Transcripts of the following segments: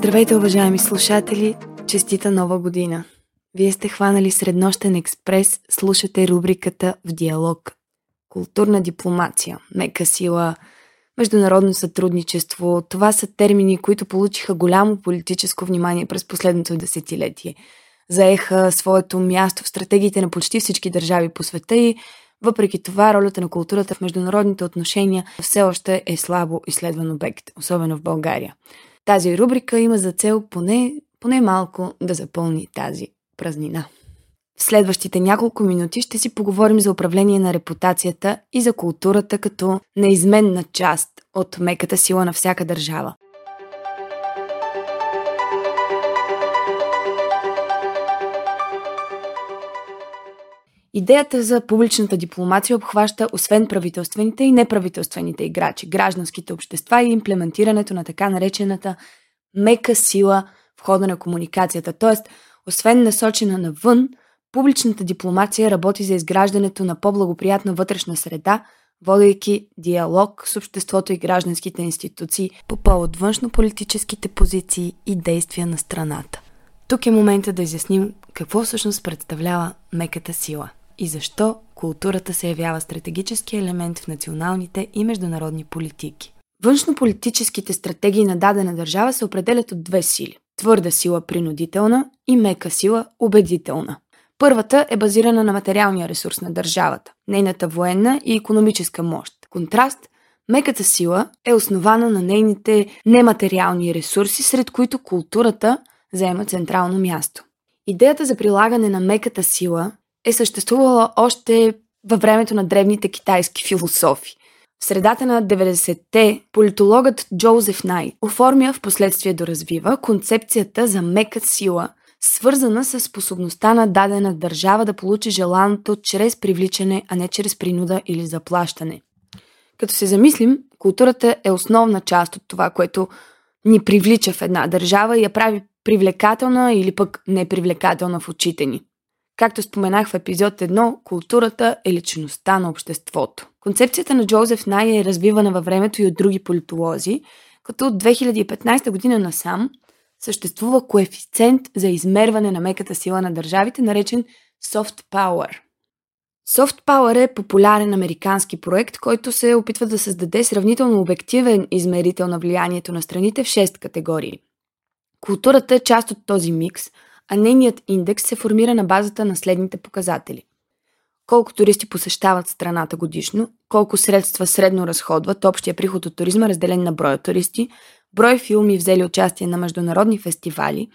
Здравейте, уважаеми слушатели! Честита нова година! Вие сте хванали Среднощен експрес, слушате рубриката В диалог. Културна дипломация, мека сила, международно сътрудничество. Това са термини, които получиха голямо политическо внимание през последното десетилетие. Заеха своето място в стратегиите на почти всички държави по света и въпреки това, ролята на културата в международните отношения все още е слабо изследван обект, особено в България. Тази рубрика има за цел поне, поне малко да запълни тази празнина. В следващите няколко минути ще си поговорим за управление на репутацията и за културата като неизменна част от меката сила на всяка държава. Идеята за публичната дипломация обхваща освен правителствените и неправителствените играчи, гражданските общества и имплементирането на така наречената мека сила в хода на комуникацията. Тоест, освен насочена навън, публичната дипломация работи за изграждането на по-благоприятна вътрешна среда, водейки диалог с обществото и гражданските институции по повод външно-политическите позиции и действия на страната. Тук е момента да изясним какво всъщност представлява меката сила – и защо културата се явява стратегически елемент в националните и международни политики. Външнополитическите стратегии на дадена държава се определят от две сили – твърда сила принудителна и мека сила убедителна. Първата е базирана на материалния ресурс на държавата, нейната военна и економическа мощ. Контраст Меката сила е основана на нейните нематериални ресурси, сред които културата заема централно място. Идеята за прилагане на меката сила е съществувала още във времето на древните китайски философи. В средата на 90-те политологът Джозеф Най оформя в последствие доразвива концепцията за мека сила, свързана с способността на дадена държава да получи желаното чрез привличане, а не чрез принуда или заплащане. Като се замислим, културата е основна част от това, което ни привлича в една държава и я прави привлекателна или пък непривлекателна в очите ни. Както споменах в епизод 1, културата е личността на обществото. Концепцията на Джозеф Най е развивана във времето и от други политолози, като от 2015 година насам съществува коефициент за измерване на меката сила на държавите, наречен Soft Power. Soft Power е популярен американски проект, който се опитва да създаде сравнително обективен измерител на влиянието на страните в 6 категории. Културата е част от този микс – а нейният индекс се формира на базата на следните показатели. Колко туристи посещават страната годишно, колко средства средно разходват общия приход от туризма, разделен на броя туристи, брой филми взели участие на международни фестивали,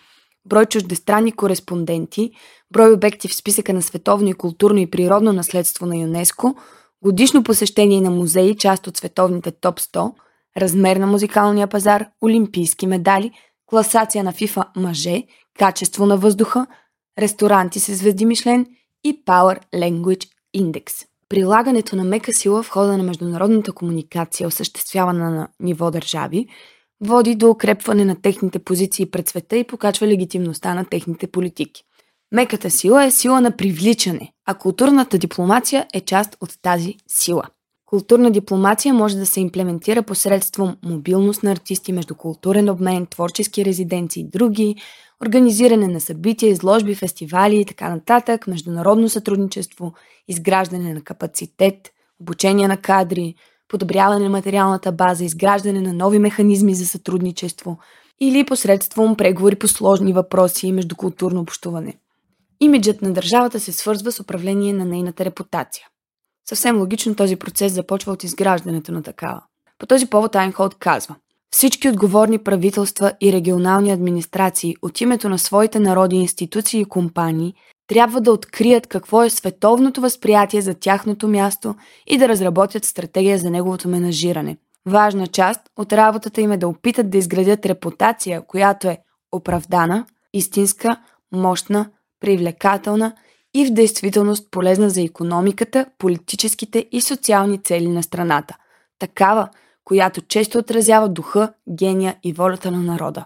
брой чуждестранни кореспонденти, брой обекти в списъка на световно и културно и природно наследство на ЮНЕСКО, годишно посещение на музеи, част от световните топ 100, размер на музикалния пазар, олимпийски медали, класация на FIFA мъже, качество на въздуха, ресторанти с звезди Мишлен и Power Language Index. Прилагането на мека сила в хода на международната комуникация, осъществявана на ниво държави, води до укрепване на техните позиции пред света и покачва легитимността на техните политики. Меката сила е сила на привличане, а културната дипломация е част от тази сила. Културна дипломация може да се имплементира посредством мобилност на артисти, междукултурен обмен, творчески резиденции и други, организиране на събития, изложби, фестивали и така нататък, международно сътрудничество, изграждане на капацитет, обучение на кадри, подобряване на материалната база, изграждане на нови механизми за сътрудничество или посредством преговори по сложни въпроси и междукултурно общуване. Имиджът на държавата се свързва с управление на нейната репутация. Съвсем логично този процес започва от изграждането на такава. По този повод Айнхолд казва всички отговорни правителства и регионални администрации от името на своите народи, институции и компании трябва да открият какво е световното възприятие за тяхното място и да разработят стратегия за неговото менажиране. Важна част от работата им е да опитат да изградят репутация, която е оправдана, истинска, мощна, привлекателна и в действителност полезна за економиката, политическите и социални цели на страната. Такава, която често отразява духа, гения и волята на народа.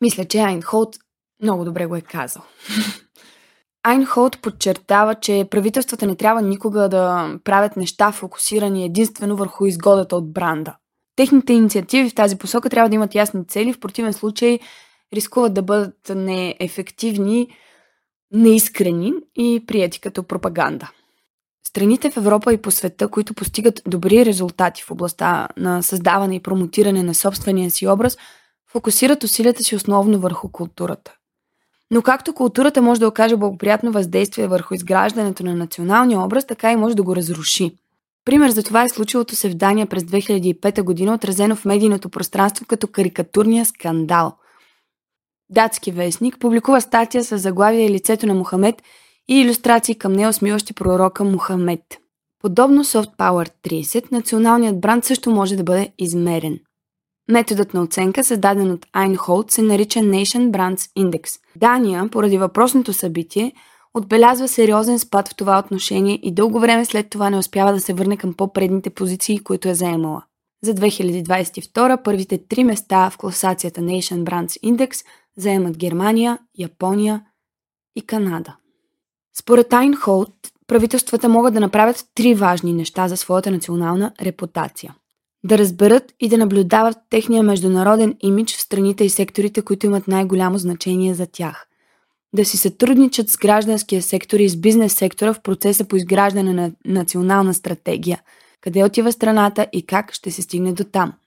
Мисля, че Айнхолд много добре го е казал. Айнхолд подчертава, че правителствата не трябва никога да правят неща фокусирани единствено върху изгодата от бранда. Техните инициативи в тази посока трябва да имат ясни цели, в противен случай рискуват да бъдат неефективни, неискрени и прияти като пропаганда. Страните в Европа и по света, които постигат добри резултати в областта на създаване и промотиране на собствения си образ, фокусират усилията си основно върху културата. Но както културата може да окаже благоприятно въздействие върху изграждането на националния образ, така и може да го разруши. Пример за това е случилото се в Дания през 2005 година, отразено в медийното пространство като карикатурния скандал. Датски вестник публикува статия с заглавие лицето на Мохамед и иллюстрации към нея, смиващи пророка Мухамед. Подобно Soft Power 30, националният бранд също може да бъде измерен. Методът на оценка, създаден от Einhold, се нарича Nation Brands Index. Дания, поради въпросното събитие, отбелязва сериозен спад в това отношение и дълго време след това не успява да се върне към по-предните позиции, които е заемала. За 2022 първите три места в класацията Nation Brands Index заемат Германия, Япония и Канада. Според Айнхолд, правителствата могат да направят три важни неща за своята национална репутация. Да разберат и да наблюдават техния международен имидж в страните и секторите, които имат най-голямо значение за тях. Да си сътрудничат с гражданския сектор и с бизнес сектора в процеса по изграждане на национална стратегия, къде отива страната и как ще се стигне до там –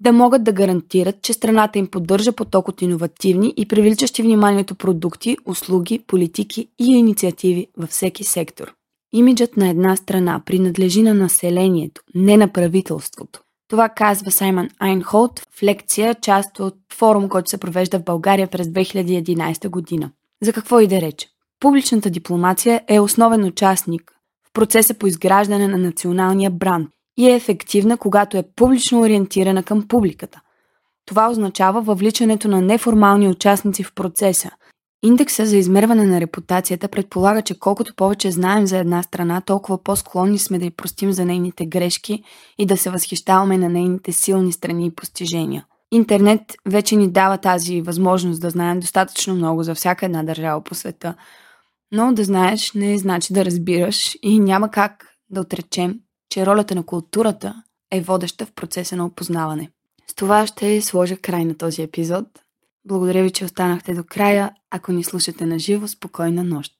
да могат да гарантират, че страната им поддържа поток от иновативни и привличащи вниманието продукти, услуги, политики и инициативи във всеки сектор. Имиджът на една страна принадлежи на населението, не на правителството. Това казва Саймън Айнхолд в лекция, част от форум, който се провежда в България през 2011 година. За какво и да реч? Публичната дипломация е основен участник в процеса по изграждане на националния бранд и е ефективна, когато е публично ориентирана към публиката. Това означава въвличането на неформални участници в процеса. Индекса за измерване на репутацията предполага, че колкото повече знаем за една страна, толкова по-склонни сме да й простим за нейните грешки и да се възхищаваме на нейните силни страни и постижения. Интернет вече ни дава тази възможност да знаем достатъчно много за всяка една държава по света. Но да знаеш не значи да разбираш и няма как да отречем, че ролята на културата е водеща в процеса на опознаване. С това ще сложа край на този епизод. Благодаря ви, че останахте до края. Ако ни слушате на живо, спокойна нощ!